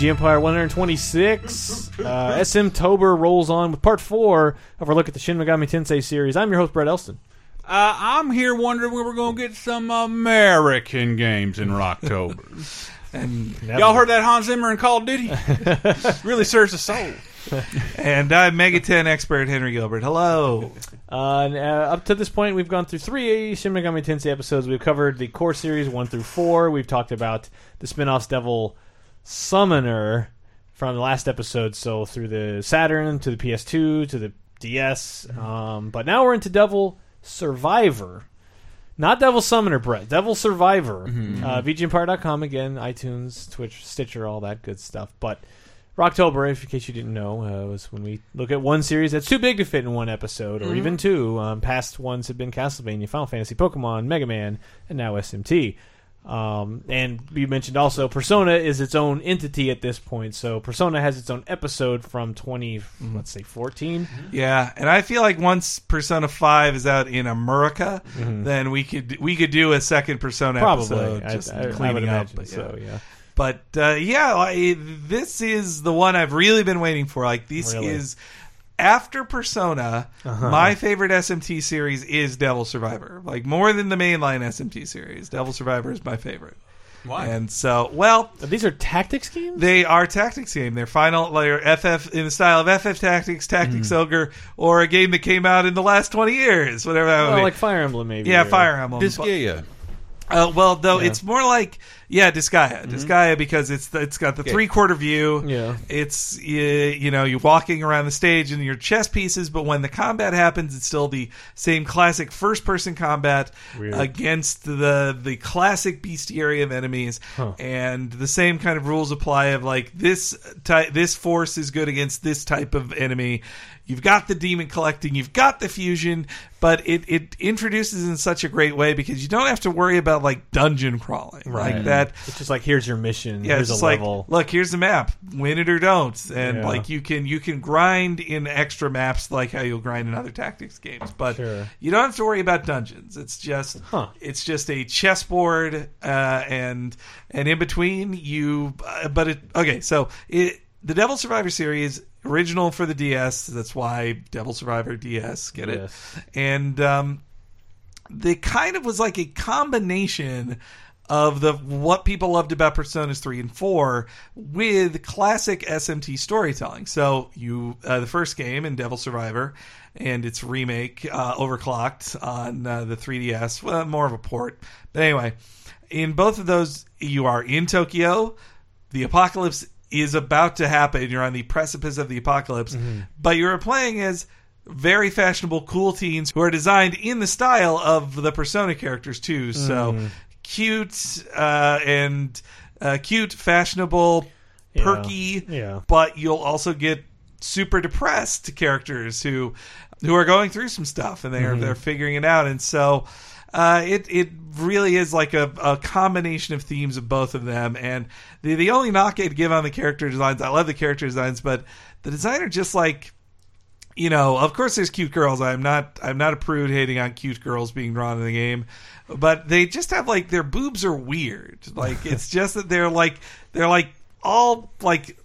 it's time for VG Empire 126. Uh, SM Tober rolls on with part four of our look at the Shin Megami Tensei series. I'm your host, Brett Elston. Uh, I'm here wondering when we're going to get some American games in Rocktober. And Y'all heard that Hans Zimmer in Call of Duty? really serves the soul. and I'm Megaten expert Henry Gilbert. Hello. Uh, and, uh, up to this point, we've gone through three Shin Megami Tensei episodes. We've covered the core series one through four. We've talked about the spin-offs Devil Summoner from the last episode, so through the Saturn to the PS2 to the DS. Um, but now we're into Devil Survivor. Not Devil Summoner, Brett. Devil Survivor. Uh, VGEmpire.com again, iTunes, Twitch, Stitcher, all that good stuff. But Rocktober, if in case you didn't know, uh, was when we look at one series that's too big to fit in one episode, or even two. Um, past ones have been Castlevania, Final Fantasy, Pokemon, Mega Man, and now SMT. Um, and you mentioned also Persona is its own entity at this point. So Persona has its own episode from 20, let's say 14. Yeah, and I feel like once Persona 5 is out in America, then we could we could do a second Persona Probably, episode I, just I, I cleaning would up. but yeah. so. Yeah. But uh, yeah, I, this is the one I've really been waiting for. Like this Really? is after Persona, Uh-huh. my favorite SMT series is Devil Survivor. Like more than the mainline SMT series, Devil Survivor is my favorite. Why? And so, well, These are tactics games. they are tactics game. They're final layer FF in the style of FF Tactics, Tactics Ogre, or a game that came out in the last twenty years, whatever that would be. like Fire Emblem, maybe. yeah, or- Fire Emblem. Disgaea. Uh, well, though Yeah. it's more like yeah, Disgaea, Mm-hmm. Disgaea because it's it's got the three quarter view. Yeah. it's uh, you know you're walking around the stage and your chess pieces, but when the combat happens, it's still the same classic first person combat Weird. against the the classic bestiary of enemies, Huh. and the same kind of rules apply of like this type this force is good against this type of enemy. You've got the demon collecting, you've got the fusion, but it, it introduces in such a great way because you don't have to worry about like dungeon crawling like that. It's just like here's your mission. Yeah, here's it's a like level. look, here's the map, win it or don't, and Yeah. like you can you can grind in extra maps like how you'll grind in other tactics games, but Sure. you don't have to worry about dungeons. It's just Huh. it's just a chessboard, uh, and and in between you, uh, but it okay. So it the Devil Survivor series original for the DS. That's why Devil Survivor DS. Get it? Yes. and um, they kind of was like a combination of the what people loved about Personas 3 and 4 with classic SMT storytelling. So you uh, the first game in Devil Survivor and its remake uh, overclocked on uh, the 3DS, well, more of a port. But anyway, in both of those you are in Tokyo, the apocalypse is about to happen. You're on the precipice of the apocalypse, but you're playing as very fashionable, cool teens who are designed in the style of the Persona characters too. So cute uh, and uh, cute, fashionable, Yeah. perky. Yeah. But you'll also get super depressed characters who who are going through some stuff and they're they're figuring it out. And so uh, it it really is like a, a combination of themes of both of them. And the the only knock I'd give on the character designs, I love the character designs, but the designer just like you know, of course there's cute girls. I'm not I'm not a prude hating on cute girls being drawn in the game, but they just have like their boobs are weird. Like it's just that they're like they're like all like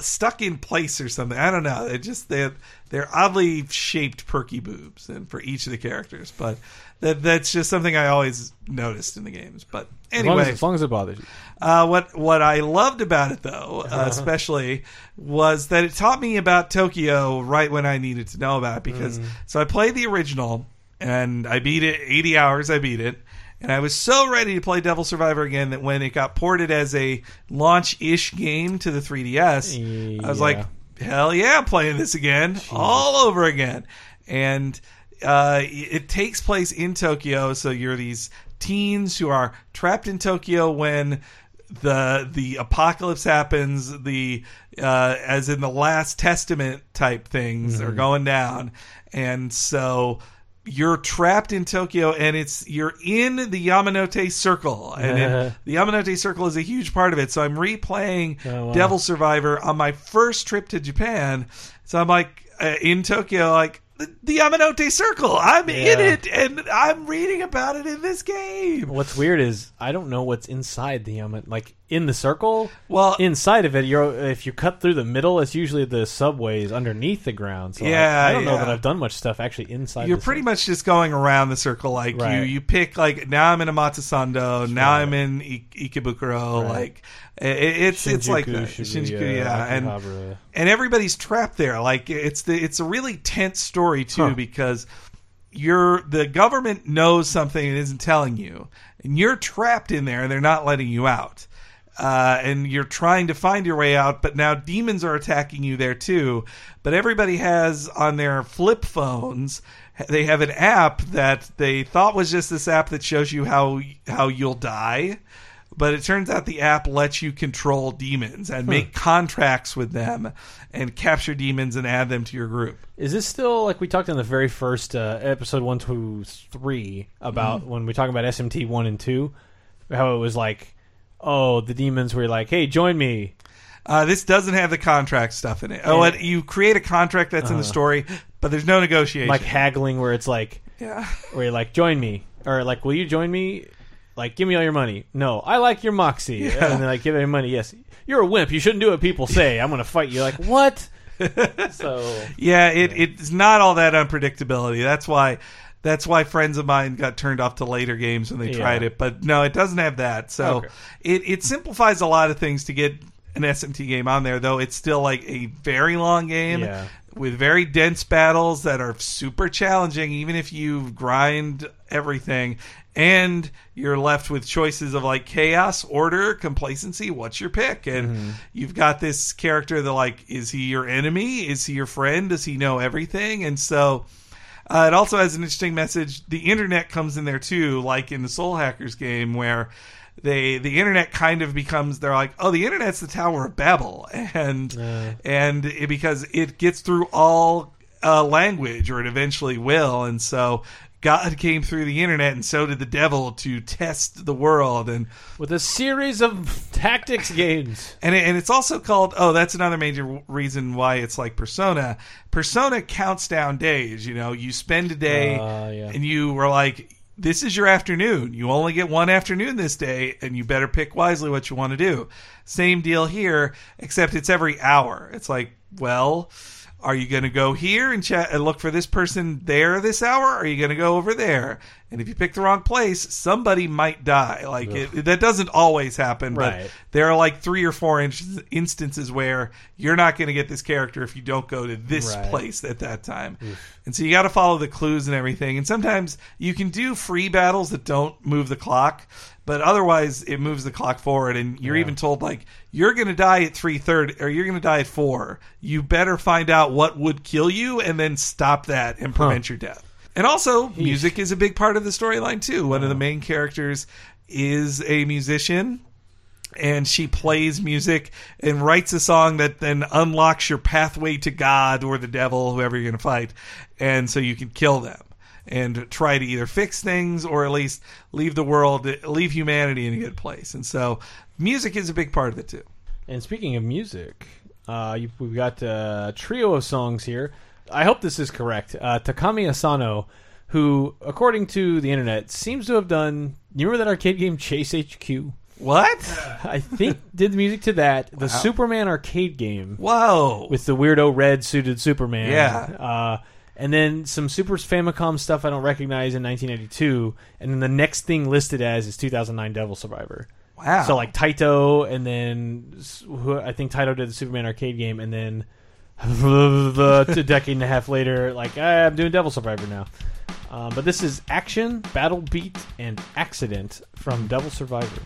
stuck in place or something. I don't know. They just they they're oddly shaped perky boobs and for each of the characters, but that that's just something I always noticed in the games. But As long, anyway, as, as long as it bothers you. uh, what what I loved about it though, Uh-huh. uh, especially, was that it taught me about Tokyo right when I needed to know about it. Because Mm. so I played the original and I beat it eighty hours. I beat it, and I was so ready to play Devil Survivor again that when it got ported as a launch ish game to the 3DS, I was like, hell yeah, I'm playing this again, all over again. And uh, it takes place in Tokyo, so you're these teens who are trapped in Tokyo when the the apocalypse happens. The uh, as in the Last Testament type things are going down, and so you're trapped in Tokyo and it's you're in the Yamanote Circle and it, the Yamanote Circle is a huge part of it. So I'm replaying Oh, wow. Devil Survivor on my first trip to Japan. So I'm like uh, in Tokyo, like the, the Yamanote Circle. I'm in it and I'm reading about it in this game. What's weird is I don't know what's inside the Yaman. Like in the circle. Well, Inside of it, you're if you cut through the middle, it's usually the subways underneath the ground. So I- Yeah, I, don't know that I've done much stuff actually inside. you're pretty circle. much just going around the circle. Like you, Right. you pick like now I'm in Omotesando, now I'm in I- Ikebukuro. Right. Like i- it's it's like that. Shinjuku, Shinjuku, yeah, and and everybody's trapped there. Like it's the it's a really tense story too Huh. because you're the government knows something and isn't telling you, and you're trapped in there and they're not letting you out. Uh, and you're trying to find your way out, but now demons are attacking you there too. But everybody has on their flip phones, they have an app that they thought was just this app that shows you how how you'll die but it turns out the app lets you control demons and make contracts with them and capture demons and add them to your group. Is this still like we talked in the very first uh, episode one, two, three about Mm-hmm. when we talk about SMT one and two, how it was like, oh, the demons were like, hey, join me. Uh, this doesn't have the contract stuff in it. Oh, And- you create a contract that's in the story, but there's no negotiation. Like haggling, where it's like, yeah. where you're like, join me, or like, will you join me? Like, give me all your money. No, I like your moxie. Yeah. And then like, give me money. Yes, you're a wimp. You shouldn't do what people say. I'm gonna fight you. Like, what? so Yeah, it, it's not all that unpredictability. That's why that's why friends of mine got turned off to later games when they Yeah. tried it. But no, it doesn't have that. So Okay. it, it simplifies a lot of things to get an SMT game on there, though it's still like a very long game Yeah. with very dense battles that are super challenging, even if you grind everything. And you're left with choices of like chaos, order, complacency. What's your pick? And Mm-hmm. you've got this character that like, is he your enemy? Is he your friend? Does he know everything? And so uh, it also has an interesting message. The internet comes in there too, like in the Soul Hackers game, where they the internet kind of becomes they're like, oh, the internet's the Tower of Babel, and Uh. and it, because it gets through all uh, language, or it eventually will, and so. God came through the internet, and so did the devil to test the world. And with a series of tactics games. and it, and it's also called oh that's another major w- reason why it's like persona persona counts down days you know you spend a day Uh, yeah. and you were like this is your afternoon you only get one afternoon this day and you better pick wisely what you want to do same deal here except it's every hour it's like well are you going to go here and chat and look for this person there this hour? Or are you going to go over there? And if you pick the wrong place, somebody might die. Like it, that doesn't always happen, but there are like three or four inch- instances where you're not going to get this character if you don't go to this Right. place at that time. And so you got to follow the clues and everything. And sometimes you can do free battles that don't move the clock, but otherwise it moves the clock forward. And you're Yeah. even told like you're going to die at three thirty or you're going to die at four. You better find out what would kill you and then stop that and prevent your death. And also, music is a big part of the storyline too. One of the main characters is a musician and she plays music and writes a song that then unlocks your pathway to God or the devil, whoever you're going to fight, and so you can kill them and try to either fix things or at least leave the world, leave humanity in a good place. And so, music is a big part of it too. And speaking of music, uh, you, we've got a trio of songs here. I hope this is correct. Uh, Takami Asano, who, according to the internet, seems to have done. You remember that arcade game Chase HQ? What? I think did the music to that. The Superman arcade game Whoa! with the weirdo red suited Superman. Yeah. Uh, and then some Super Famicom stuff I don't recognize in 1982. And then the next thing listed as is 2009 Devil Survivor. wow. So like Taito, and then I think Taito did the Superman arcade game, and then a decade and a half later, like "Ah, I'm doing Devil Survivor now. Um, but this is Action, Battle Beat, and Accident from Devil Survivor.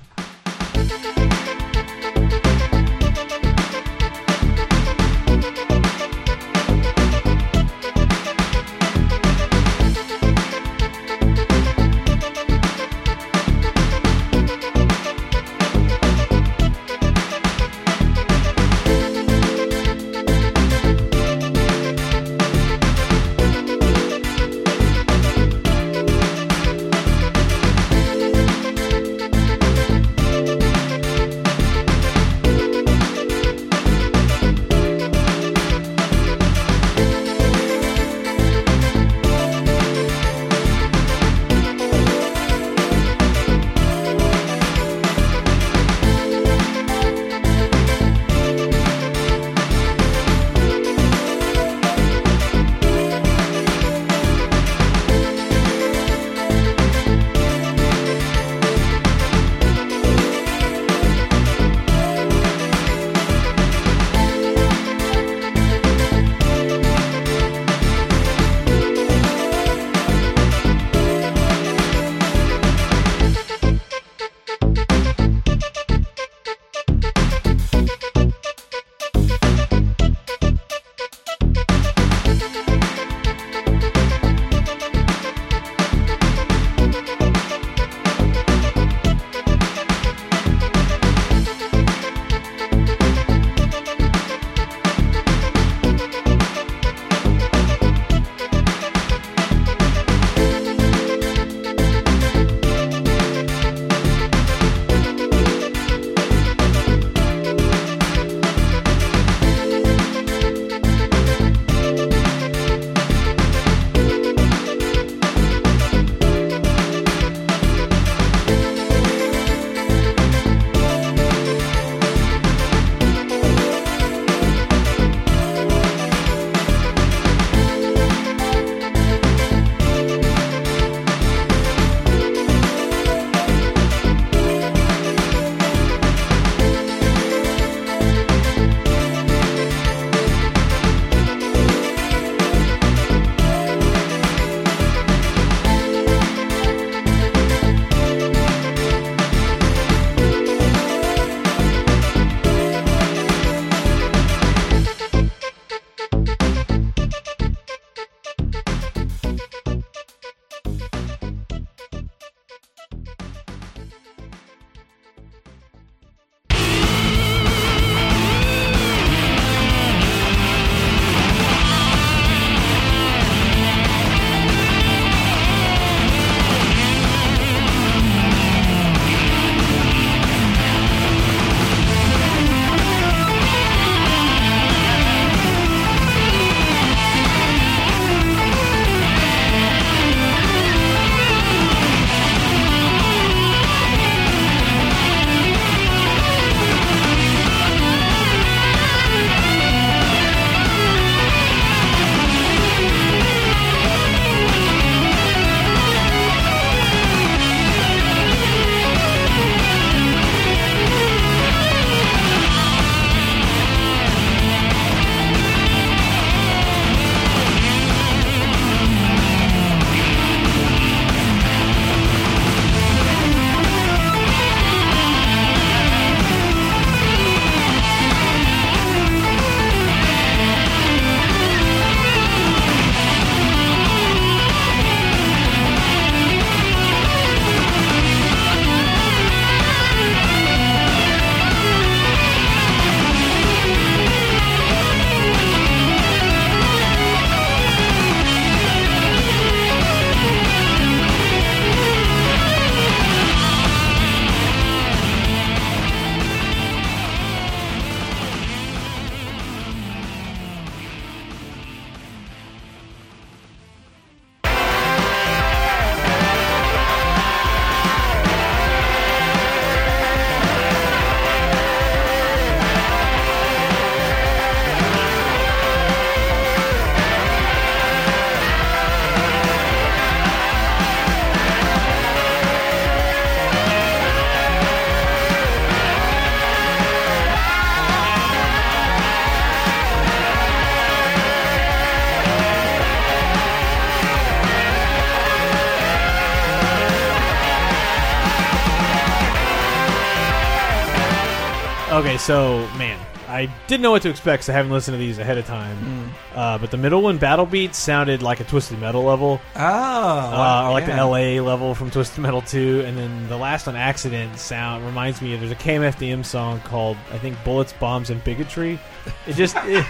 Okay, so man, I didn't know what to expect. 'cause I haven't listened to these ahead of time. Hmm. Uh, but the middle one, Battle Beat, sounded like a Twisted Metal level, Oh, uh, or like yeah. the LA level from Twisted Metal 2. And then the last one, Accident, sound reminds me of there's a KMFDM song called I think Bullets, Bombs, and Bigotry. It just. It,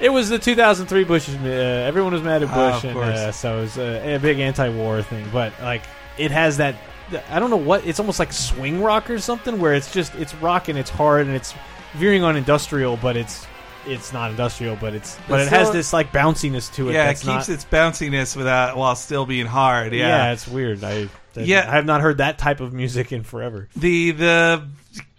It was the 2003 Bush. Uh, everyone was mad at Ah, Bush, of and uh, so it was a, a big anti-war thing. But like, it has that. I don't know what. It's almost like swing rock or something, where it's just it's rock and it's hard and it's veering on industrial, but it's it's not industrial, but it's but It's it has still- this like bounciness to it. Yeah, it that's keeps not, its bounciness without while still being hard. yeah. Yeah, it's weird. I that- Yeah. I have not heard that type of music in forever. the the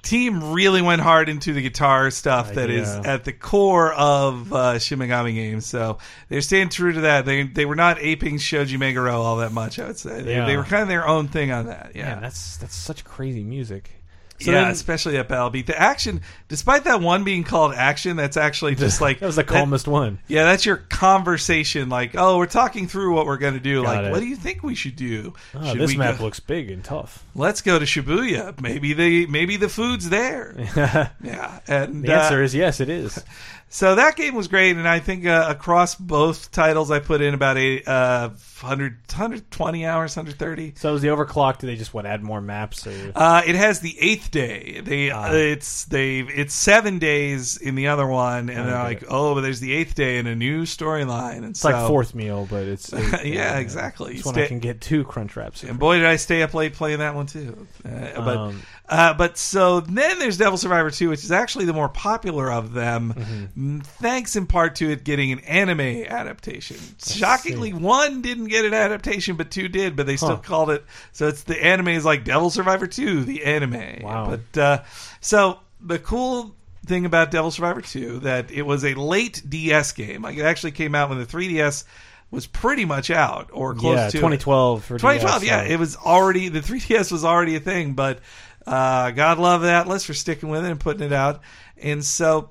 team really went hard into the guitar stuff that is at the core of uh, games. So they're staying true to that. They they were not aping Shoji Meguro all that much. I would say they, Yeah. they were kind of their own thing on that. Yeah, Man, that's that's such crazy music. So yeah, then- especially at battle beat. The action, despite that one being called action, that's actually just like that was the calmest one. Yeah, that's your conversation. Like, oh, we're talking through what we're going to do. Got like, it. what do you think we should do? Oh, should this map go- looks big and tough. Let's go to Shibuya. Maybe the maybe the food's there. Yeah, and the answer uh, is yes, it is. so that game was great, and I think uh, across both titles, I put in about a uh, 100, 120 hours, 130. So is the overclock? Do they just what add more maps? Or Uh, it has the eighth day. They Ah. uh, it's they it's seven days in the other one, and they're like, oh, but there's the eighth day and a new storyline, and it's so, like fourth meal, but it's yeah, exactly. It's when I can get two crunch wraps. And boy, did I stay up late playing that one too. Uh, but Um, uh, but so then there's Devil Survivor 2, which is actually the more popular of them, Mm-hmm. mm, thanks in part to it getting an anime adaptation. Shockingly, one didn't get an adaptation, but two did. But they still Huh. called it. So it's the anime is like Devil Survivor 2, the anime. Wow. But uh, so the cool thing about Devil Survivor 2 that it was a late DS game. Like it actually came out when the 3DS was pretty much out or close yeah, to it. 2012 for 2012, DS, yeah, so- it was already the 3DS was already a thing, but uh, God love Atlus for sticking with it and putting it out. And so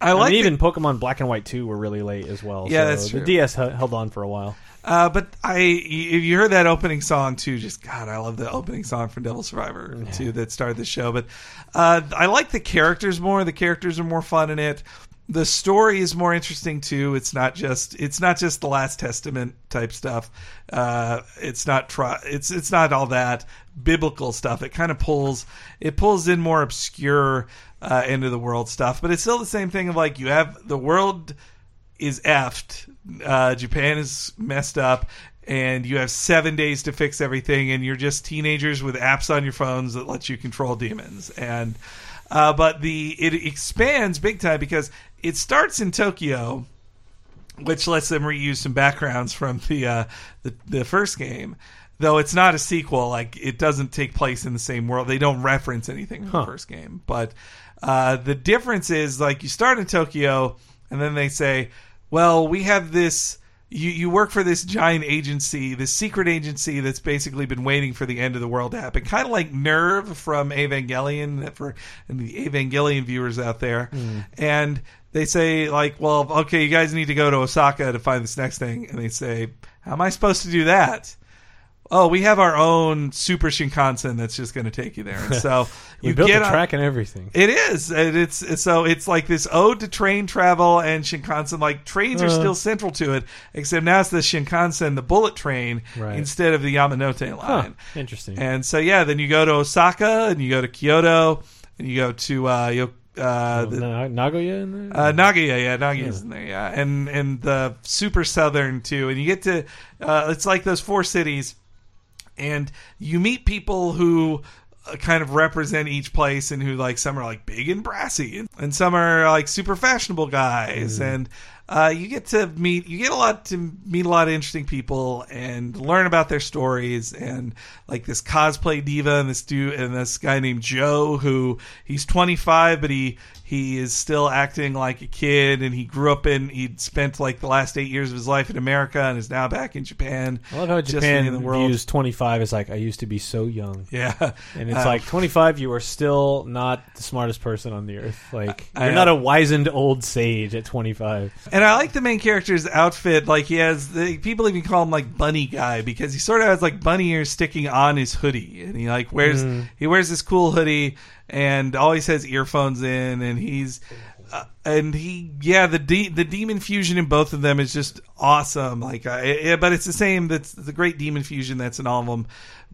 I I like mean, it. even Pokemon Black and White 2 were really late as well. Yeah, so that's The. DS he- held on for a while. Uh, but I, if you heard that opening song too, just God, I love the opening song from Devil Survivor 2 that started the show. But uh, I like the characters more. The characters are more fun in it. The story is more interesting too. It's not just it's not just the Last Testament type stuff. Uh, it's not try, it's it's not all that biblical stuff. It kind of pulls it pulls in more obscure uh, end of the world stuff, but it's still the same thing of like you have the world is effed. Uh, Japan is messed up, and you have seven days to fix everything, and you're just teenagers with apps on your phones that let you control demons. And uh, but the it expands big time because it starts in Tokyo, which lets them reuse some backgrounds from the uh, the, the first game. Though it's not a sequel, like it doesn't take place in the same world. They don't reference anything from Huh. the first game. But uh, the difference is like you start in Tokyo, and then they say, "Well, we have this." You, you work for this giant agency, this secret agency that's basically been waiting for the end of the world to happen, kind of like NERV from Evangelion for and the Evangelion viewers out there. Hmm. And they say like, "Well, okay, you guys need to go to Osaka to find this next thing," and they say, "How am I supposed to do that?" Oh, we have our own Super Shinkansen that's just going to take you there. And so you built get the on- track and everything. it is. And it's so it's like this ode to train travel and Shinkansen. Like trains are Uh. still central to it, except now it's the Shinkansen, the bullet train, Right. instead of the Yamanote Huh, line. interesting. And so yeah, then you go to Osaka and you go to Kyoto and you go to uh, Yo- uh, Oh, the, Nagoya in there? uh, Nagoya, yeah, Nagoya's in there, yeah, and and the super southern too, and you get to uh, it's like those four cities, and you meet people who uh, kind of represent each place, and who like some are like big and brassy, and, some are like super fashionable guys, and. Uh, you get to meet, you get a lot to meet a lot of interesting people and learn about their stories and like this cosplay diva and this dude and this guy named Joe who he's 25 but he he is still acting like a kid and he grew up in he'd spent like the last eight years of his life in America and is now back in Japan. I love how Japan in the world. views 25 as like, I used to be so young. Yeah, And it's Uh, like 25, you are still not the smartest person on the earth. Like I you're know. not a wizened old sage at 25. And I like the main character's outfit. Like he has, the, people even call him like Bunny Guy because he sort of has like bunny ears sticking on his hoodie, and he like wears Mm. he wears this cool hoodie, and always has earphones in, and he's uh, and he yeah the de- the demon fusion in both of them is just awesome. Like, uh, it, but it's the same. That's the great demon fusion that's in all of them.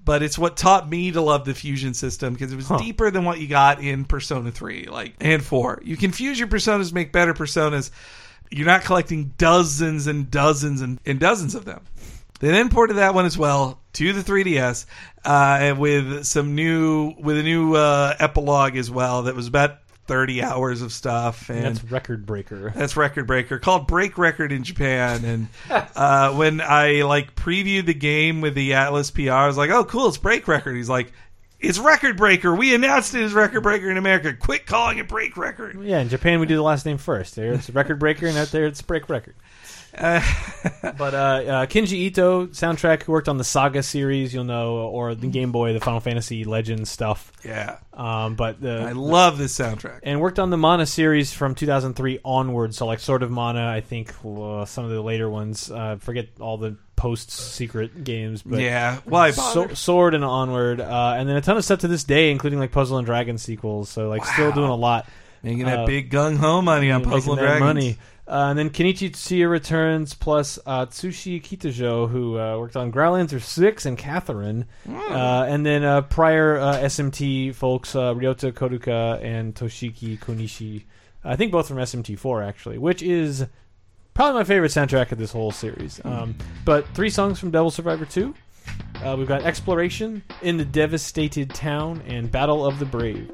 But it's what taught me to love the fusion system because it was deeper than what you got in Persona Three, like and Four. You can fuse your personas, make better personas. You're not collecting dozens and dozens and, and dozens of them. They then ported that one as well to the 3DS uh, with some new with a new uh, epilogue as well that was about 30 hours of stuff and That's record breaker. that's record breaker called break record in japan and uh, when i like previewed the game with the atlus pr i was like oh cool it's break record he's like it's record breaker we announced it as record breaker in america quit calling it break record Yeah, in Japan we do the last name first. There it's record breaker, and out there it's break record. Uh, But uh, uh, Kenji Ito soundtrack who worked on the Saga series, you'll know, or the Game Boy, the Final Fantasy Legends stuff. yeah Um, but the i love this soundtrack and worked on the Mana series from 2003 onward. So like Sword of Mana, I think uh, some of the later ones. Uh, forget all the post secret games, but yeah why So. Sword and onward, uh, and then a ton of stuff to this day, including like Puzzle and Dragon sequels. So like still doing a lot. making that big gung-ho money on puzzle that dragons money. Uh, and then Kenichi Tsuchiya returns, plus uh, Tsushi Kitajo, who uh, worked on Growlancer 6 and Catherine. Hmm. Uh, and then uh, prior uh, SMT folks, uh, Ryota Kozuka and Toshiki Konishi. I think both from SMT4, actually, which is probably my favorite soundtrack of this whole series. Um, but three songs from Devil Survivor 2. Uh, we've got Exploration, In the Devastated Town, and Battle of the Brave.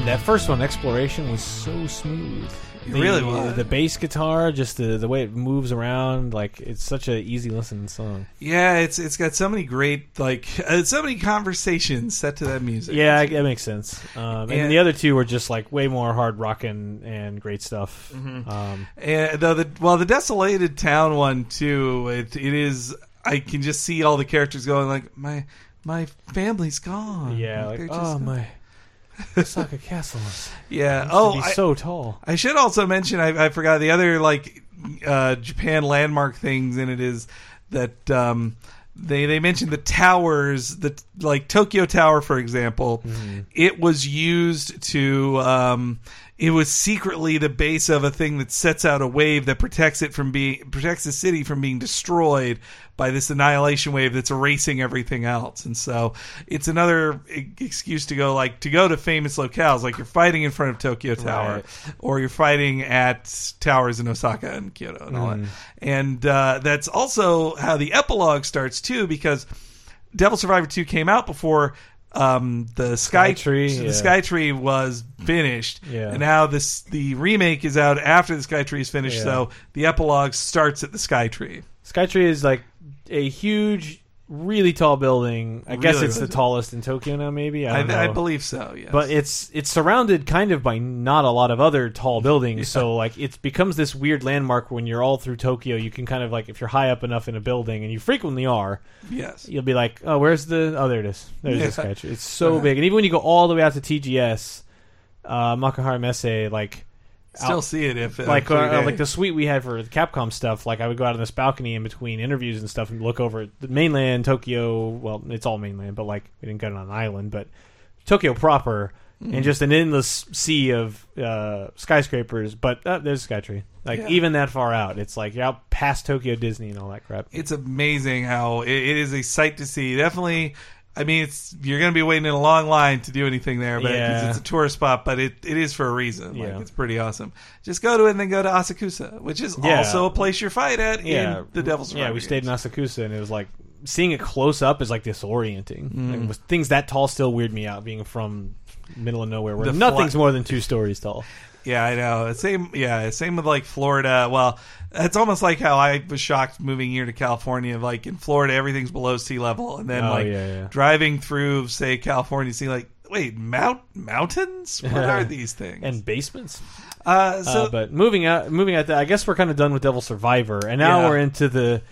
Man, that first one, Exploration, was so smooth. It The- really was. The bass guitar, just the the way it moves around, like it's such an easy listening song. Yeah, it's it's got so many great like uh, so many conversations set to that music. Yeah, that makes sense. Um, and And- the other two were just like way more hard rocking and great stuff. Mm-hmm. Um, And though the well, the desolated town one too. It it is. I can just see all the characters going like my my family's gone. yeah, like just- oh my Osaka Castle is yeah. Oh, I, so tall. I should also mention I, I forgot the other like uh, Japan landmark things and it is that um, they they mentioned the towers the like Tokyo Tower for example it was used to um, it was secretly the base of a thing that sets out a wave that protects it from being protects the city from being destroyed by this annihilation wave that's erasing everything else and so it's another excuse to go like to go to famous locales like you're fighting in front of Tokyo Tower Right. or you're fighting at towers in Osaka and Kyoto and all that. And uh, that's also how the epilogue starts too, because Devil Survivor Two came out before um, the Sky, Tree, the yeah. Sky Tree was finished, Yeah. and now this the remake is out after the Sky Tree is finished. Yeah. So the epilogue starts at the Sky Tree. Sky Tree is like a huge, really tall building. I guess Really, it's the tallest in Tokyo now. Maybe I I, don't know. I believe so. Yes, but it's it's surrounded kind of by not a lot of other tall buildings so like it becomes this weird landmark when you're all through tokyo you can kind of like if you're high up enough in a building and you frequently are yes, you'll be like oh where's the oh there it is there's Yeah. the sketch it's so big and even when you go all the way out to tgs uh Makuhari Messe like still out- see it if uh, like for uh, like the suite we had for the Capcom stuff. Like I would go out on this balcony in between interviews and stuff and look over at the mainland Tokyo. Well, it's all mainland, but like we didn't get it on an island, but Tokyo proper Mm-hmm. and just an endless sea of uh, skyscrapers. But uh, there's Skytree. Like Yeah. even that far out, it's like you're out past Tokyo Disney and all that crap. it's amazing how it, it is a sight to see. Definitely, I mean, it's you're going to be waiting in a long line to do anything there, but Yeah. it's a tourist spot. But it, it is for a reason. Yeah. Like it's pretty awesome. Just go to it and then go to Asakusa, which is Yeah. also a place you fight at Yeah, in the Devil's Yeah, we stayed in games. Asakusa and it was like seeing it close up is like disorienting. Mm. Like, with things that tall still weird me out. Being from middle of nowhere where The nothing's fly- more than two stories tall. Yeah, I know. Same. Yeah, same with like Florida. Well, it's almost like how I was shocked moving here to California. Like in Florida, everything's below sea level, and then Oh, like yeah, yeah. driving through, say, California, see like. Wait, mount mountains? What are these things? and basements. uh, so uh, but moving out, moving out, that I guess we're kind of done with Devil Survivor, and now Yeah. we're into the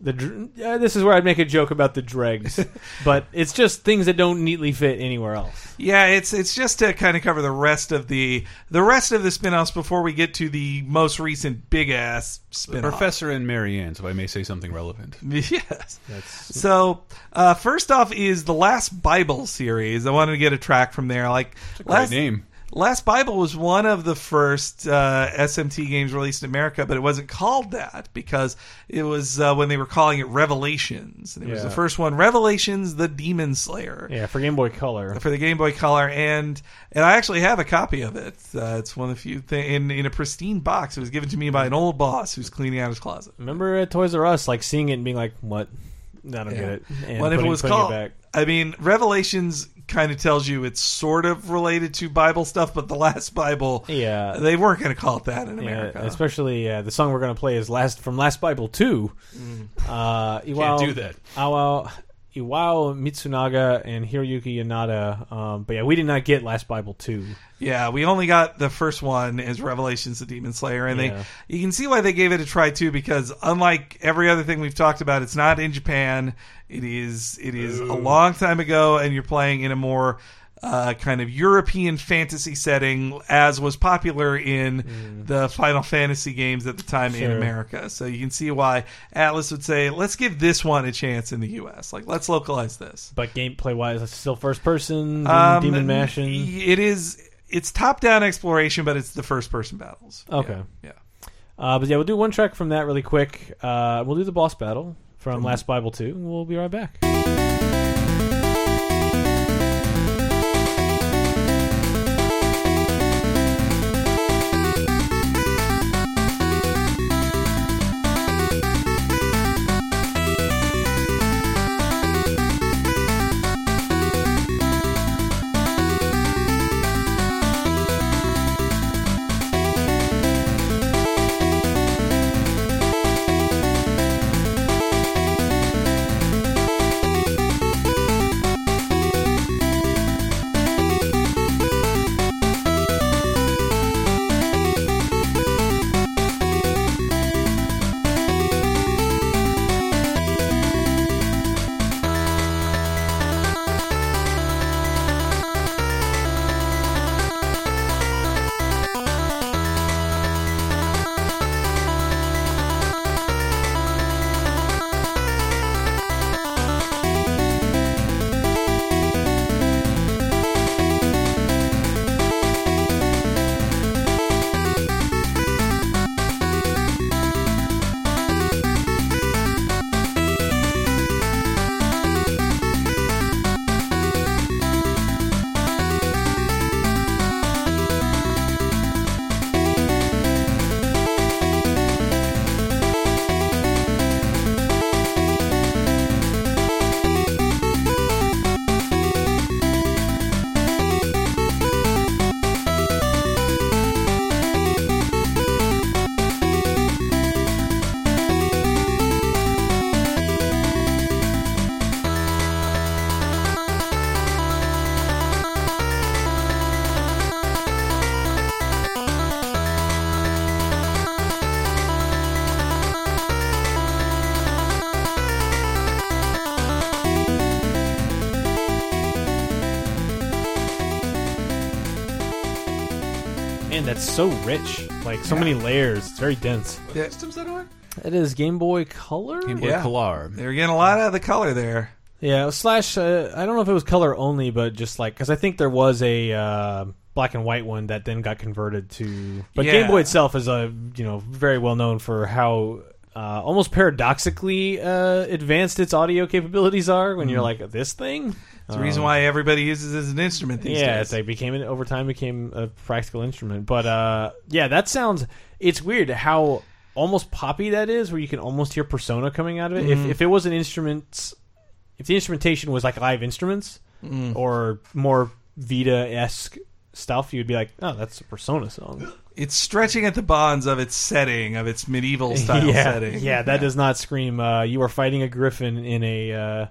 the. dr- Uh, this is where I'd make a joke about the dregs, but it's just things that don't neatly fit anywhere else. Yeah, it's it's just to kind of cover the rest of the the rest of the spin-offs before we get to the most recent big ass spin-off. Professor and Mary Ann, so I may say something relevant. Yes. That's So uh, first off is the Last Bible series. I wanted to get a track from there. Like Great last name. Last Bible was one of the first uh, SMT games released in America, but it wasn't called that because it was uh, when they were calling it Revelations. And it was the first one, Revelations: The Demon Slayer. yeah for Game Boy Color. for the Game Boy Color, and and I actually have a copy of it. Uh, it's one of the few things in in a pristine box. It was given to me by an old boss who's cleaning out his closet. Remember at Toys R Us, like seeing it and being like, "What? I don't Yeah. get it." And What if it was putting called? back. I mean, Revelations kind of tells you it's sort of related to Bible stuff, but the last Bible, Yeah, they weren't going to call it that in Yeah, America. especially uh, the song we're going to play is last from Last Bible Two. Uh, Can't do that. Iwao, Iwao Mitsunaga and Hiroyuki Yanada. Um, but yeah, we did not get Last Bible Two. Yeah, we only got the first one as Revelations: The Demon Slayer, and Yeah. they you can see why they gave it a try too, because unlike every other thing we've talked about, it's not in Japan. It is it is a long time ago, and you're playing in a more uh, kind of European fantasy setting, as was popular in the Final Fantasy games at the time in America. So you can see why Atlus would say, "Let's give this one a chance in the U.S. Like, let's localize this." But gameplay wise, it's still first person, demon, Um, demon mashing. It is. It's top down exploration, but it's the first person battles. Okay. Yeah. Uh, but yeah, we'll do one track from that really quick. Uh, we'll do the boss battle from Last Bible Two. and We'll be right back. So rich, like so many layers. It's very dense. What Systems that on? It is Game Boy Color. Game Boy Yeah. Color. They're getting a lot out of the color there. Yeah, slash. Uh, I don't know if it was color only, but just like because I think there was a uh, black and white one that then got converted to. But Yeah. Game Boy itself is a you know very well known for how. Uh, almost paradoxically uh, advanced its audio capabilities are when you're like this thing. It's the reason why everybody uses it as an instrument these yeah, days. it's like became an, over time became a practical instrument. But uh, yeah, that sounds. It's weird how almost poppy that is, where you can almost hear persona coming out of it. If if it was an instrument, if the instrumentation was like live instruments or more Vita esque stuff, you'd be like, oh, that's a persona song. it's stretching at the bonds of its setting, of its medieval style yeah, setting. yeah, that does not scream. Uh, you are fighting a griffin in a. Uh,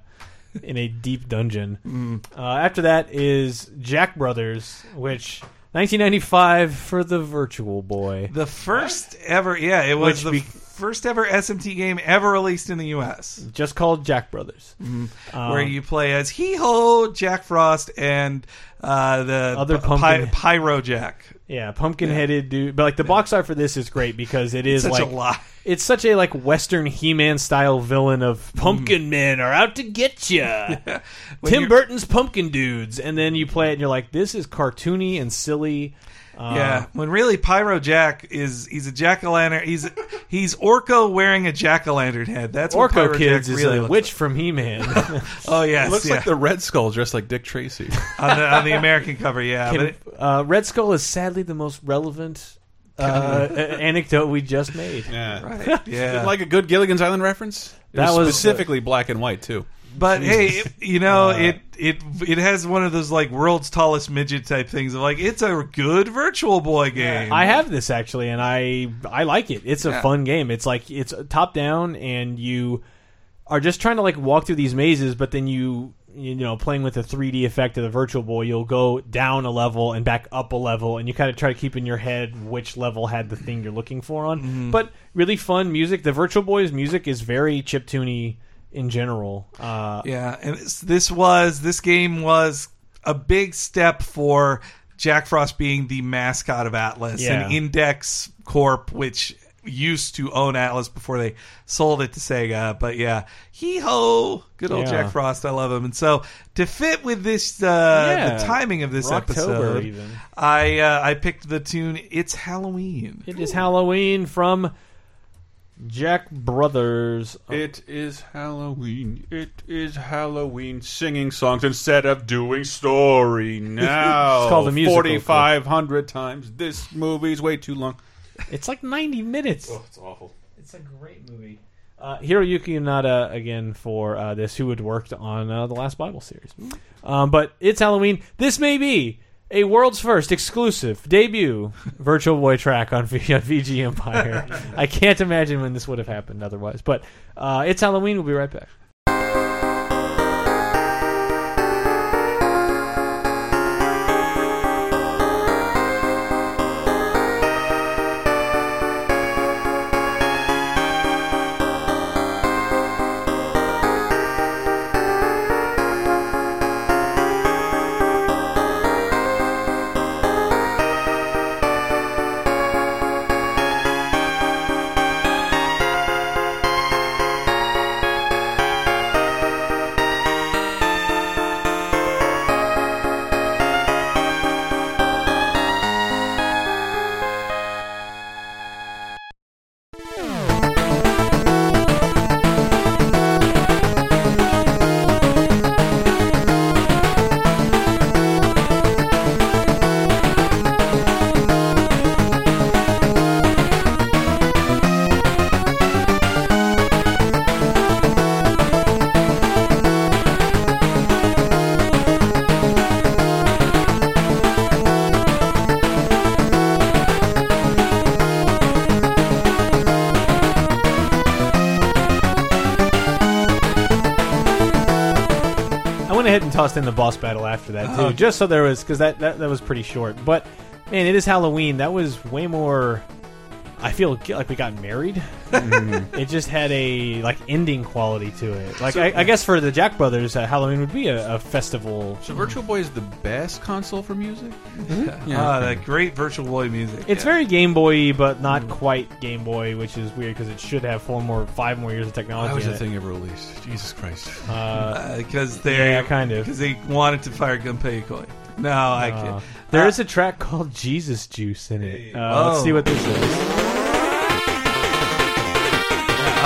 in a deep dungeon. Uh, after that is Jack Brothers, which 1995 for the Virtual Boy. The first ever, yeah, it was Which the be- first ever SMT game ever released in the U.S. just called Jack Brothers. Um, where you play as Hee Ho, Jack Frost, and uh, the Other Py- Pyro Jack. Yeah, pumpkin headed dude. But like the box art for this is great because it is Such like a lot. it's such a like Western He-Man style villain of pumpkin men are out to get you. When Tim you're- Burton's pumpkin dudes, and then you play it and you're like, this is cartoony and silly. Uh, Yeah, when really Pyro Jack is he's a jack o' lantern. He's he's Orko wearing a jack o' lantern head. That's what Orko Pyro Kids Jack is really a looks witch from He-Man. like. Oh yes, It looks yeah. like the Red Skull dressed like Dick Tracy. on the on the American cover. Yeah, but it- uh, Red Skull is sadly the most relevant uh, anecdote we just made. yeah. right, yeah. Like a good Gilligan's Island reference? It That was- specifically black and white, too. But hey, it- you know, Uh, it it it has one of those like world's tallest midget type things of like it's a good Virtual Boy game. I have this actually, and I I like it. It's a Yeah. fun game. It's like it's top down, and you are just trying to like walk through these mazes, but then you you know playing with the 3D effect of the Virtual Boy, you'll go down a level and back up a level, and you kind of try to keep in your head which level had the thing you're looking for on. Mm-hmm. But really fun music. The Virtual Boy's music is very chiptune in general. Uh, Yeah, and this was this game was a big step for Jack Frost being the mascot of Atlus Yeah. and Index Corp, which used to own Atlus before they sold it to Sega. But yeah, hee ho, good old Yeah. Jack Frost, I love him. And so to fit with this, uh, Yeah. the timing of this Rocktober episode, even. I uh, I picked the tune "It's Halloween." It is Halloween from Jack Brothers. It is Halloween. It is Halloween. Singing songs instead of doing story now. It's called a musical. 4,500 times. This movie's way too long. It's like 90 minutes. Oh, it's awful. It's a great movie. Uh, Hiroyuki Yanada again for uh, this, who had worked on uh, the last Bible series. Um, but it's Halloween. This may be a world's first exclusive debut Virtual Boy track on, v- on VG Empire. I can't imagine when this would have happened otherwise. But uh, it's Halloween. We'll be right back. In the boss battle after that too, just so there was because that, that that was pretty short. But man, it is Halloween. That was way more. I feel like we got married it just had a like ending quality to it. Like I, I guess for the Jack Brothers, uh, Halloween would be a, a festival. So Virtual Boy is the best console for music. Ah, that great Virtual Boy music. It's yeah. very Game Boy, but not quite Game Boy, which is weird because it should have four more, five more years of technology. How was in the it. thing ever released? Jesus Christ! Uh, because they Yeah, kind of. because they wanted to fire Gunpei Yokoi. No, I uh, can't. there Uh, is a track called Jesus Juice in it. Uh, Let's Oh. see what this is.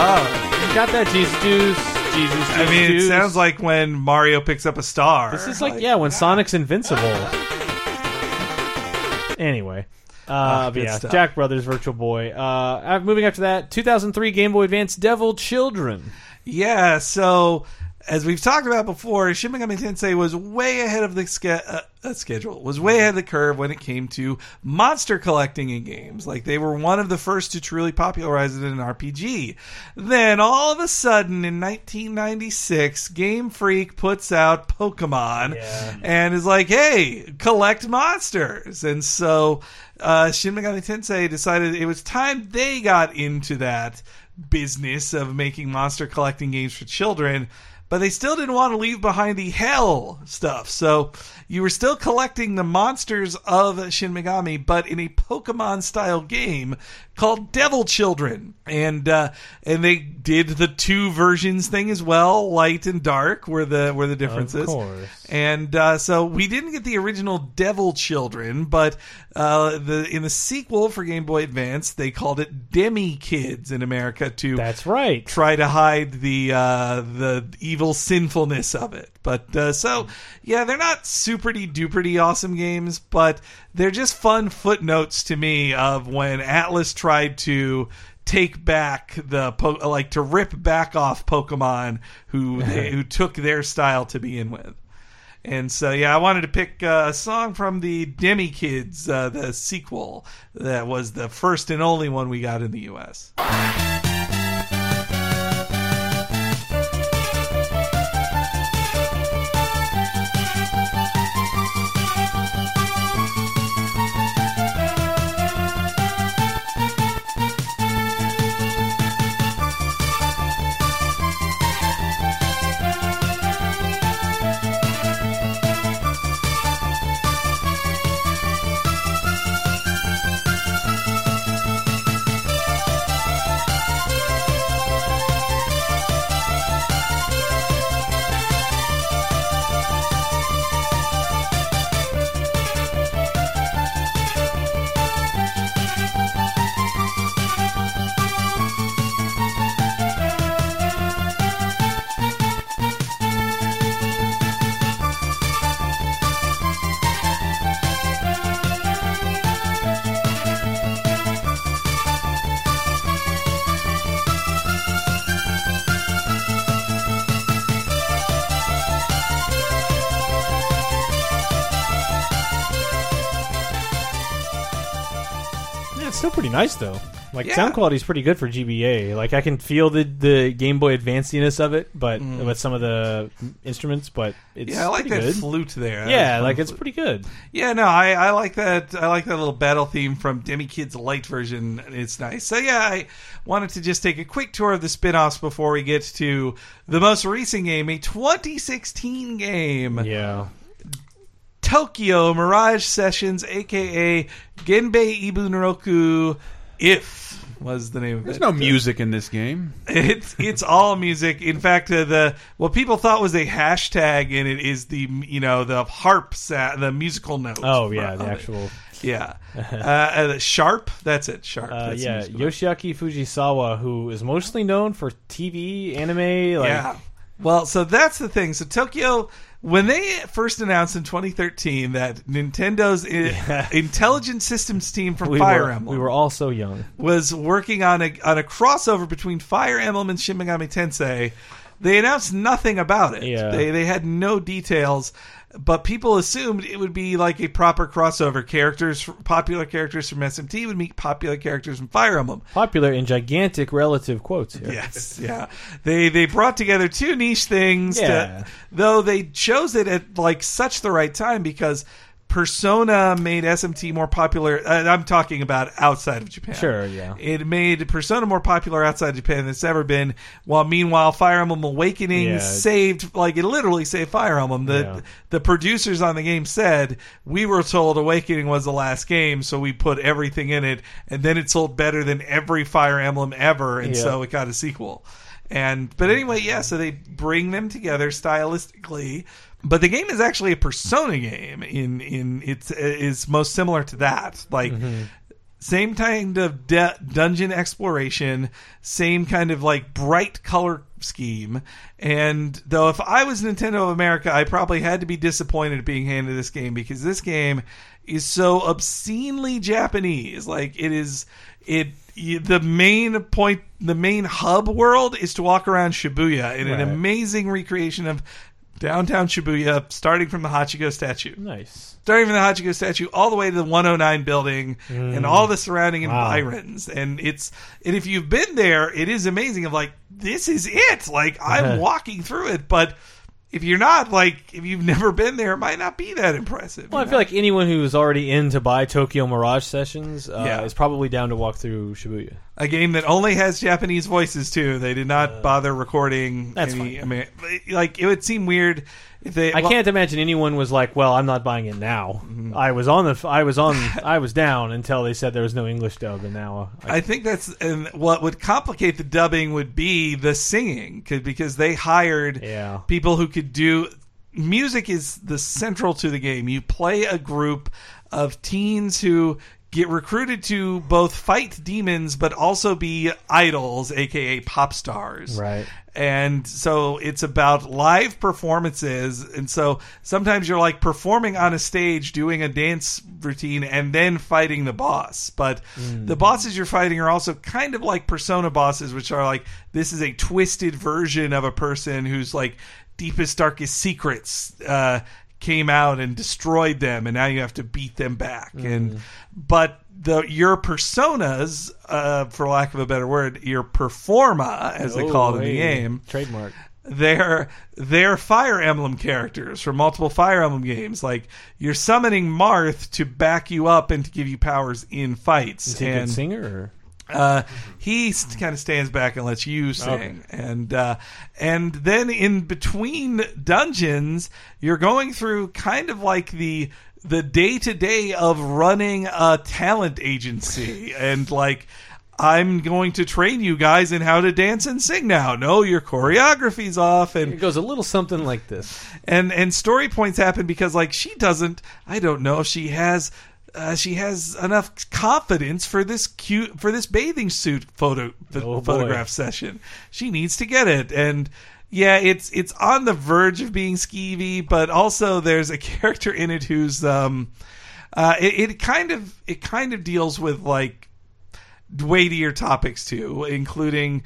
Oh, You got that Jesus Juice? Jesus I mean, it sounds like when Mario picks up a star. This is like, yeah, when Sonic's invincible. Anyway. Uh, Ah, but yeah, stuff. Jack Brothers Virtual Boy. Uh, uh, moving after that, 2003 Game Boy Advance Devil Children. Yeah, so as we've talked about before, Shin Megami Tensei was way ahead of the ske- uh, uh, schedule, was way ahead of the curve when it came to monster collecting in games. Like they were one of the first to truly popularize it in an RPG. Then all of a sudden in 1996, Game Freak puts out Pokemon Yeah. and is like, "Hey, collect monsters." And so uh, Shin Megami Tensei decided it was time they got into that business of making monster collecting games for children. But they still didn't want to leave behind the hell stuff. So you were still collecting the monsters of Shin Megami, but in a Pokemon style game called Devil Children. And uh, and they did the two versions thing as well, light and dark were the were the differences. Of course. And uh, so we didn't get the original Devil Children, but uh, the in the sequel for Game Boy Advance, they called it Demi Kids in America to That's right. try to hide the uh, the evil sinfulness of it. But uh, so yeah, they're not superty duperty awesome games, but they're just fun footnotes to me of when Atlus tried to take back the po- like to rip back off Pokemon who they, who took their style to begin with. And so, yeah, I wanted to pick uh, a song from the Demi Kids, uh, the sequel that was the first and only one we got in the U.S. nice though. Like Yeah. sound quality is pretty good for GBA. Like I can feel the the Game Boy Advanciness of it, but with some of the instruments. But it's Mm. Yeah, I like pretty that good. flute there. yeah, like it's pretty good. Yeah, no, I, I like that. I like that little battle theme from Demi Kid's light version. It's nice. So yeah, I wanted to just take a quick tour of the spin-offs before we get to the most recent game, a 2016 game, Yeah, Tokyo Mirage Sessions, aka Genei Ibun Roku. If was the name of There's it. There's no music in this game. It's it's all music. In fact, uh, the what people thought was a hashtag in it is the you know the harp sa- the musical note. Oh yeah, the of it. actual. Yeah. Uh, uh, Sharp. That's it. Sharp. Uh, That's yeah, musical note. Yoshiaki Fujisawa, who is mostly known for TV, anime. Like, yeah. Well, so that's the thing. So Tokyo, when they first announced in 2013 that Nintendo's eh, i- intelligent systems team from we Fire were, Emblem we were all so young. was working on a on a crossover between Fire Emblem and Shin Megami Tensei. They announced nothing about it. Yeah. They they had no details, but people assumed it would be like a proper crossover. Characters, popular characters from SMT would meet popular characters from Fire Emblem. Popular in gigantic relative quotes here. Yes, yeah. They they brought together two niche things. Yeah. To, though they chose it at like such the right time because Persona made SMT more popular. Uh, I'm talking about outside of Japan. Sure, yeah. It made Persona more popular outside Japan than it's ever been. While meanwhile, Fire Emblem Awakening Yeah. saved, like it literally saved Fire Emblem. The Yeah. the producers on the game said we were told Awakening was the last game, so we put everything in it, and then it sold better than every Fire Emblem ever, and Yeah. so it got a sequel. And but anyway, yeah. So they bring them together stylistically. But the game is actually a Persona game. In in it's is most similar to that. Like mm-hmm. same kind of de- dungeon exploration, same kind of like bright color scheme. And though if I was Nintendo of America, I probably had to be disappointed at being handed this game because this game is so obscenely Japanese. Like it is it the main point the main hub world is to walk around Shibuya in an amazing recreation of downtown Shibuya starting from the Hachiko statue Nice. starting from the Hachiko statue all the way to the 109 building and all the surrounding Mm. Wow. environs. And it's and if you've been there, it is amazing. Of like this is it. Like I'm walking through it, but if you're not like if you've never been there, it might not be that impressive. Well, I feel like anyone who's already in to buy Tokyo Mirage sessions uh, Yeah. is probably down to walk through Shibuya. a game that only has Japanese voices too. They did not bother recording that's any. fine. Amer- like it would seem weird they. I well, can't imagine anyone was like, "Well, I'm not buying it now." Mm-hmm. I was on the, I was on, I was down until they said there was no English dub, and now I, I think that's and what would complicate the dubbing would be the singing 'cause- because they hired Yeah. people who could do music is the central to the game. You play a group of teens who get recruited to both fight demons but also be idols aka pop stars Right. And so it's about live performances. And so sometimes you're like performing on a stage doing a dance routine and then fighting the boss. But the bosses you're fighting are also kind of like persona bosses which are like this is a twisted version of a person who's like deepest darkest secrets uh came out and destroyed them and now you have to beat them back. And but the your personas uh for lack of a better word your performa as they call it in the Oh, game trademark. they're they're Fire Emblem characters from multiple Fire Emblem games. Like you're summoning Marth to back you up and to give you powers in fights. Is he a and good singer? Or? uh, he kind of stands back and lets you sing, and uh, and then in between dungeons, you're going through kind of like the the day to day of running a talent agency, and like. I'm going to train you guys in how to dance and sing now. No, your choreography's off, and It goes a little something like this. and and story points happen because like she doesn't i don't know if she has uh, she has enough confidence for this cute for this bathing suit photo ph- Oh, boy. photograph session she needs to get it and yeah it's it's on the verge of being skeevy but also there's a character in it who's um uh it, it kind of it kind of deals with like weightier topics too, including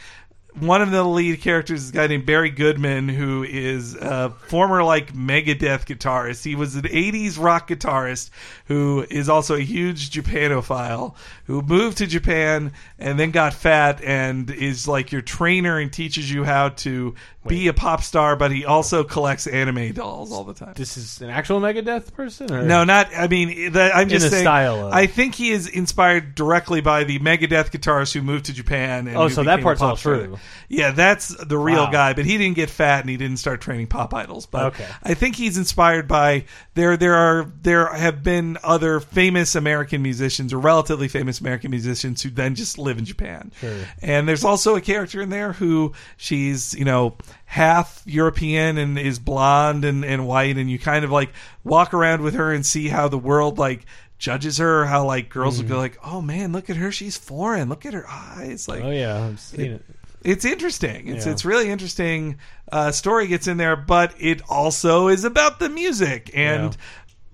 one of the lead characters is a guy named Barry Goodman, who is a former like Megadeth guitarist. He was an '80s rock guitarist who is also a huge Japanophile who moved to Japan and then got fat and is like your trainer and teaches you how to be a pop star. But he also collects anime dolls all the time. This is an actual Megadeth person, or No, not. I mean, that, I'm just the saying. style of- I think he is inspired directly by the Megadeth guitarist who moved to Japan. And Oh, so that part's all true. Yeah, that's the real Wow. guy. But he didn't get fat and he didn't start training pop idols. But Okay. I think he's inspired by there. There are there have been other famous American musicians or relatively famous American musicians who then just live in Japan. Sure. And there's also a character in there who she's, you know, half European and is blonde and, and white, and you kind of like walk around with her and see how the world like judges her, how like girls Mm. will go like, Oh man, look at her, she's foreign. Look at her eyes. Like Oh yeah, I've seen it. It's interesting. It's Yeah. it's really interesting. Uh, story gets in there, but it also is about the music and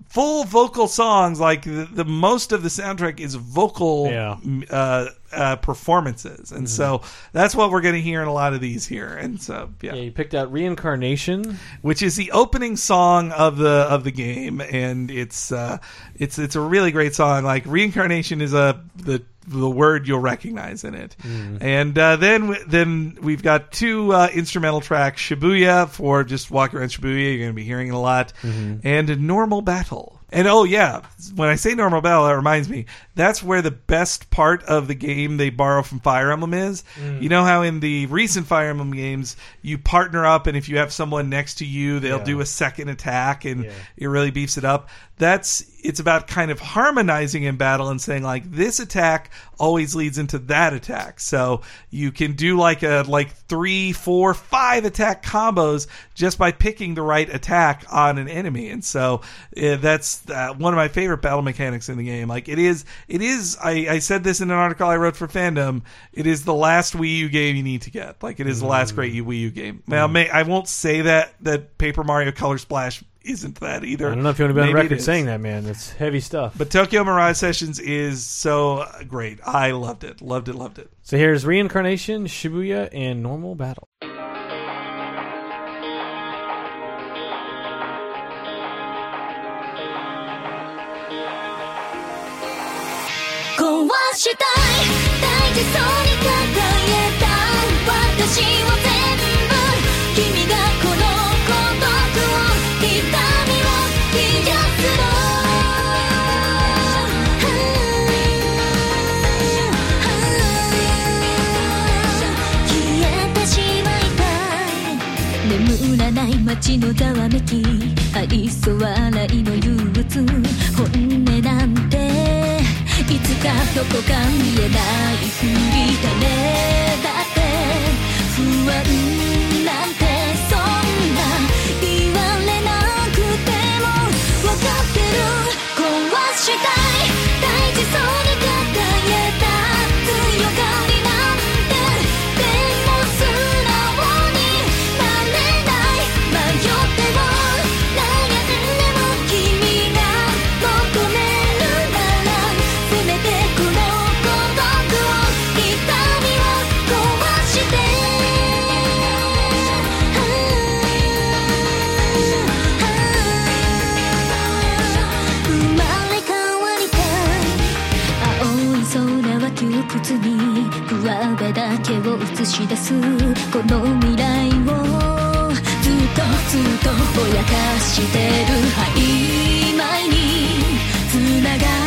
full vocal songs. Like the, the most of the soundtrack is vocal Yeah. m- uh, uh, performances, and so that's what we're going to hear in a lot of these here. And so yeah. Yeah, you picked out reincarnation. which is the opening song of the of the game, and it's uh, it's it's a really great song. Like reincarnation is a the the word you'll recognize in it, and uh, then then we've got two uh, instrumental tracks: Shibuya for just walk around Shibuya. You're going to be hearing it a lot, and Normal Battle. And oh yeah, when I say normal battle, that reminds me. That's where the best part of the game they borrow from Fire Emblem is. Mm. You know how in the recent Fire Emblem games you partner up, and if you have someone next to you, they'll Yeah. do a second attack, and Yeah. it really beefs it up. That's it's about kind of harmonizing in battle and saying like this attack always leads into that attack. So you can do like a like three, four, five attack combos just by picking the right attack on an enemy. And so uh, that's uh, one of my favorite battle mechanics in the game. Like it is, it is. I, I said this in an article I wrote for Fandom. It is the last Wii U game you need to get. Like it is the last great mm. Wii U game. Now, mm. may, I won't say that that Paper Mario Color Splash isn't that either. I don't know if you want to be on Maybe record saying that, man. That's heavy stuff. But Tokyo Mirage Sessions is so great. I loved it. Loved it. Loved it. so here's reincarnation, Shibuya, and normal battle. したい大事そうに抱えた私を全部君がこの孤独を痛みを癒すの消えてしまいたい眠らない街のざわめき。愛想笑いの憂鬱。かどこか見えないふり種だって不安なんてそんな言われなくても分かってる壊したい。大事そうに映し出すこの未来をずっとずっとぼやかしてる曖昧に繋がる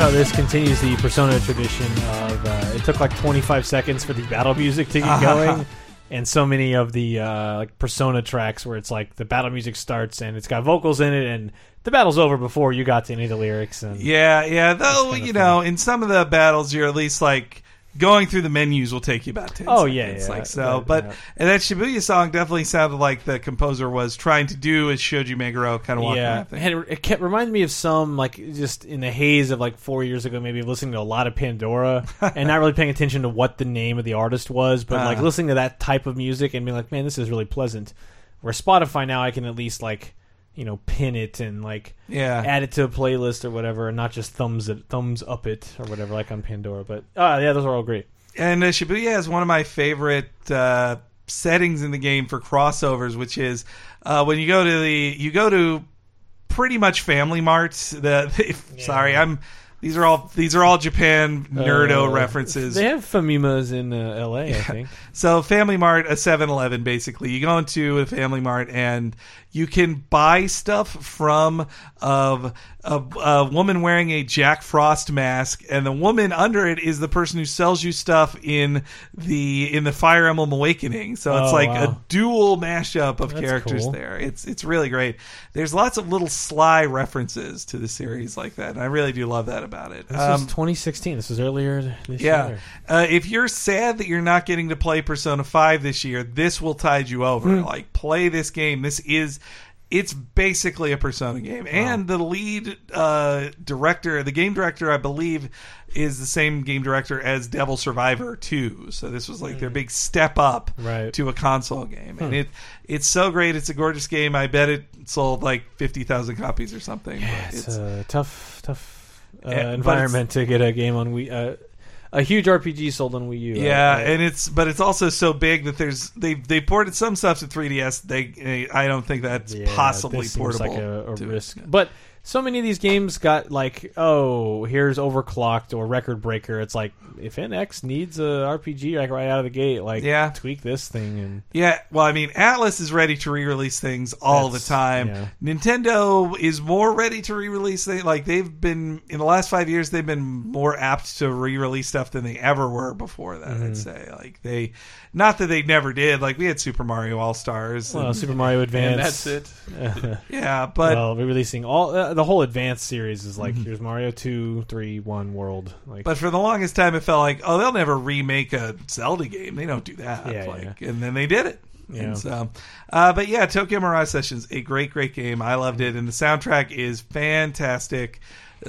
how this continues the Persona tradition of uh, it took like 25 seconds for the battle music to get going, and so many of the uh, like Persona tracks where it's like the battle music starts and it's got vocals in it, and the battle's over before you got to any of the lyrics. And Yeah, yeah. Though kinda you know, in some of the battles, you're at least like going through the menus will take you about ten. Oh, yeah, seconds, yeah, like so. but, But yeah. and that Shibuya song definitely sounded like the composer was trying to do as Shoji Meguro kind of walking yeah, and it, it kept reminded me of some like just in the haze of like four years ago, maybe of listening to a lot of Pandora and not really paying attention to what the name of the artist was, but like Uh. listening to that type of music and being like, man, this is really pleasant. Where Spotify now, I can at least like you know pin it and like Yeah. add it to a playlist or whatever, and not just thumbs it, thumbs up it or whatever like on Pandora. But uh, yeah, those are all great. And uh, Shibuya is one of my favorite uh, settings in the game for crossovers, which is uh, when you go to the you go to pretty much Family Mart. The if, sorry, I'm these are all these are all Japan nerdo Uh, references. They have Famimas in uh, L.A. I think. So Family Mart, a 7-Eleven, basically. You go into a Family Mart and you can buy stuff from of a, a woman wearing a Jack Frost mask, and the woman under it is the person who sells you stuff in the in the Fire Emblem Awakening. So it's Oh, like wow. a dual mashup of That's characters cool. there. It's it's really great. There's lots of little sly references to the series like that, and I really do love that about it. This Um, was 2016. This is earlier this yeah. year. Uh, if you're sad that you're not getting to play Persona 5 this year, this will tide you over. Hmm. Like, play this game. This is. It's basically a Persona game. And the lead uh, director, the game director, I believe, is the same game director as Devil Survivor 2. So this was like their big step up Hmm. Right. Hmm. to a console game. And it it's so great. It's a gorgeous game. I bet it sold like 50,000 copies or something. But It's, a tough, tough uh, environment to get a game on Wii. Uh, a huge RPG sold on Wii U. Yeah, Uh, and it's but it's also so big that there's they they ported some stuff to 3DS. They I don't think that's yeah, possibly this seems portable. like a, a to it. But so many of these games got like, oh, here's overclocked or record breaker. It's like if NX needs a RPG like right out of the gate, like Yeah. tweak this thing and Yeah, well, I mean, Atlus is ready to re-release things all That's- the time. yeah. Nintendo is more ready to re-release things. Like they've been in the last five years, they've been more apt to re-release stuff than they ever were before that. Mm-hmm. I'd say, like they, not that they never did. Like we had Super Mario All Stars. well, Super Mario Advance. And that's it. yeah, but well, we're releasing all uh, the whole advanced series is like here's Mario two, three, one world. Like, Mm-hmm. But for the longest time, it felt like, oh, they'll never remake a Zelda game. They don't do that. Yeah, like, and then they did it. Yeah. And so, uh, but yeah, Tokyo Mirage Sessions, a great, great game. I loved it, and the soundtrack is fantastic.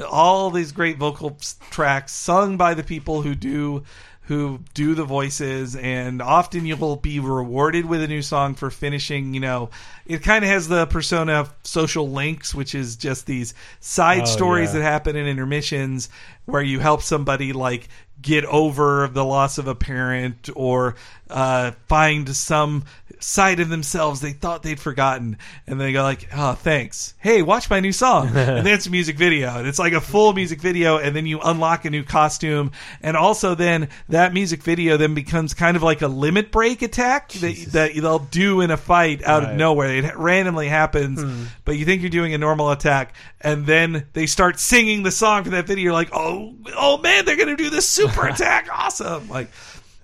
All these great vocal s- tracks sung by the people who do who do the voices and often you'll be rewarded with a new song for finishing you know it kind of has the persona of social links which is just these side Oh, stories yeah. that happen in intermissions where you help somebody like get over the loss of a parent or uh, find some side of themselves they thought they'd forgotten and they go like oh thanks. Hey watch my new song. And then it's a music video and it's like a full music video and then you unlock a new costume and also then that music video then becomes kind of like a limit break attack that, that they'll do in a fight out of nowhere. It randomly happens hmm. but you think you're doing a normal attack and then they start singing the song for that video you're like oh oh man they're gonna do this super attack. Awesome. Like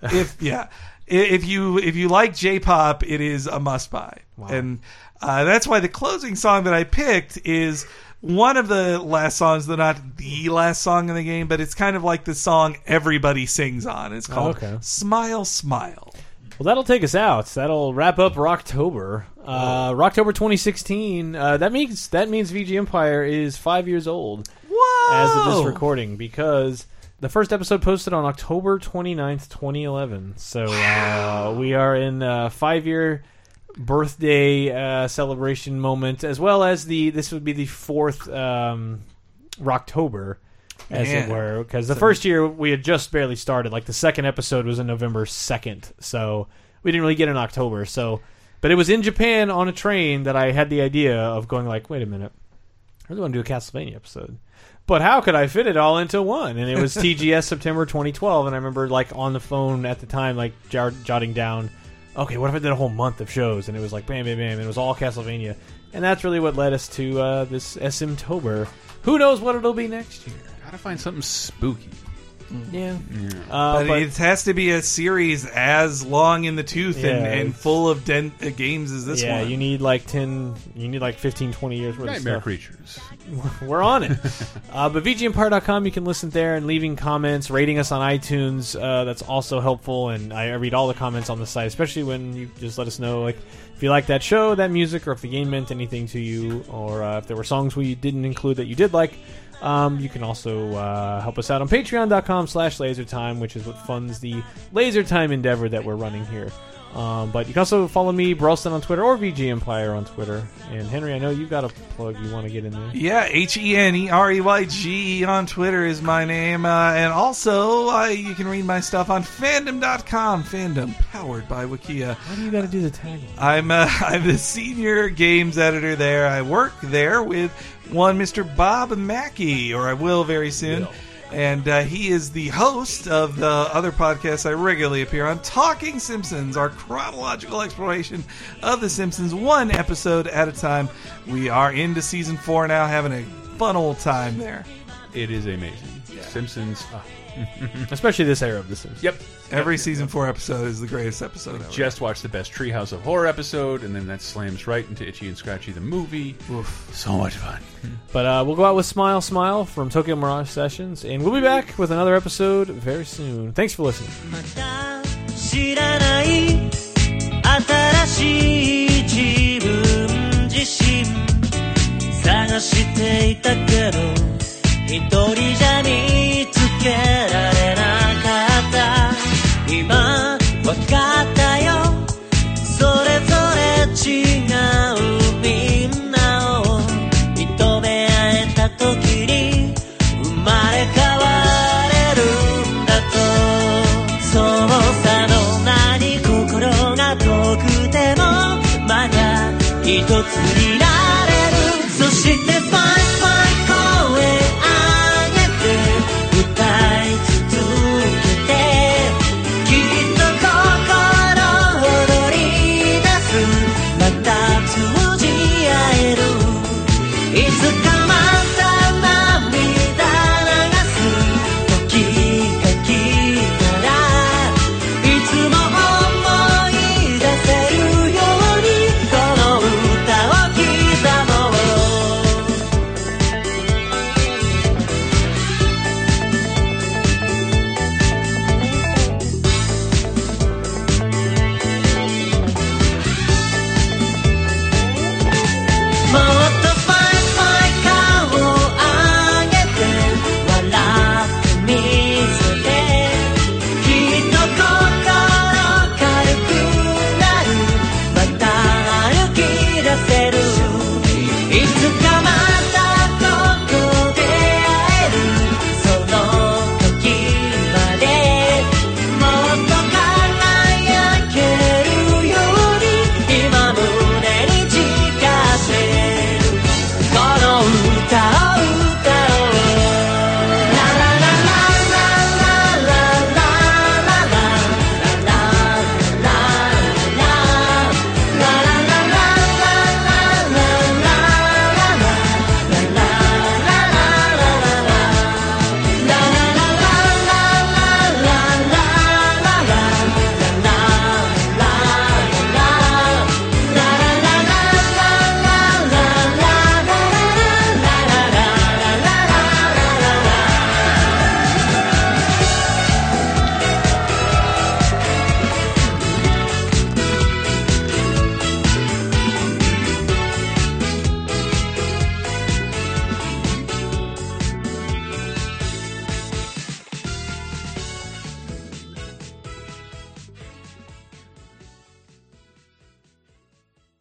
if yeah if you if you like j-pop it is a must buy and uh, that's why the closing song that i picked is one of the last songs they're not the last song in the game but it's kind of like the song everybody sings on it's called okay. smile smile Well, that'll take us out. That'll wrap up Rocktober. Uh, Rocktober 2016. Uh, that means that means VG Empire is five years old Whoa! as of this recording because the first episode posted on October 29th, 2011. So uh, we are in uh, five year birthday uh, celebration moment, as well as the this would be the fourth um, Rocktober. As Man. it were, because the first year we had just barely started. Like the second episode was in November second, so we didn't really get in October. So, but it was in Japan on a train that I had the idea of going like, wait a minute, I really want to do a Castlevania episode. But how could I fit it all into one? And it was TGS September 2012, and I remember like on the phone at the time, like jar- jotting down, okay, what if I did a whole month of shows? And it was like bam, bam, bam, and it was all Castlevania, and that's really what led us to uh, this SM Tober. Who knows what it'll be next year? Gotta find something spooky. Yeah. Uh, But, but it has to be a series as long in the tooth and, Yeah, and it's- full of den- uh, games as this yeah, one. you need like 10, you need like 15, 20 years worth Nightmare of stuff. creatures. We're on it. uh, but VGEmpire.com, you can listen there and leaving comments, rating us on iTunes. Uh, that's also helpful, and I, I read all the comments on the site, especially when you just let us know like if you like that show, that music, or if the game meant anything to you, or uh, if there were songs we didn't include that you did like. Um, you can also uh, help us out on patreon.com slash lasertime, which is what funds the laser time endeavor that we're running here. Um, but you can also follow me, Brett Elston, on Twitter, or VG Empire on Twitter. And Henry, I know you've got a plug you want to get in there. Yeah, H E N E R E Y G E on Twitter is my name. Uh, and also, uh, you can read my stuff on fandom.com. Fandom powered by Wikia. Why do you got to do the tagline? I'm uh, I'm the senior games editor there. I work there with one Mr. Bob Mackey, or I will very soon. And uh, he is the host of the other podcast I regularly appear on, Talking Simpsons, our chronological exploration of The Simpsons, one episode at a time. We are into season four now, having a fun old time there. It is amazing. Simpsons. Especially this era of The Simpsons. Yep. Every season four episode is the greatest episode ever. Just watched the best Treehouse of Horror episode, and then that slams right into Itchy and Scratchy the movie. So much fun. But uh, we'll go out with Smile Smile from Tokyo Mirage Sessions, and we'll be back with another episode very soon. Thanks for listening. また知らない新しい自分自身探していたけど一人じゃ見つ けられなかった。今わかったよ。それぞれ違うみんなを。認め合えた時に生まれ変われるんだと。そうさの名に心が遠くてもまだ一つ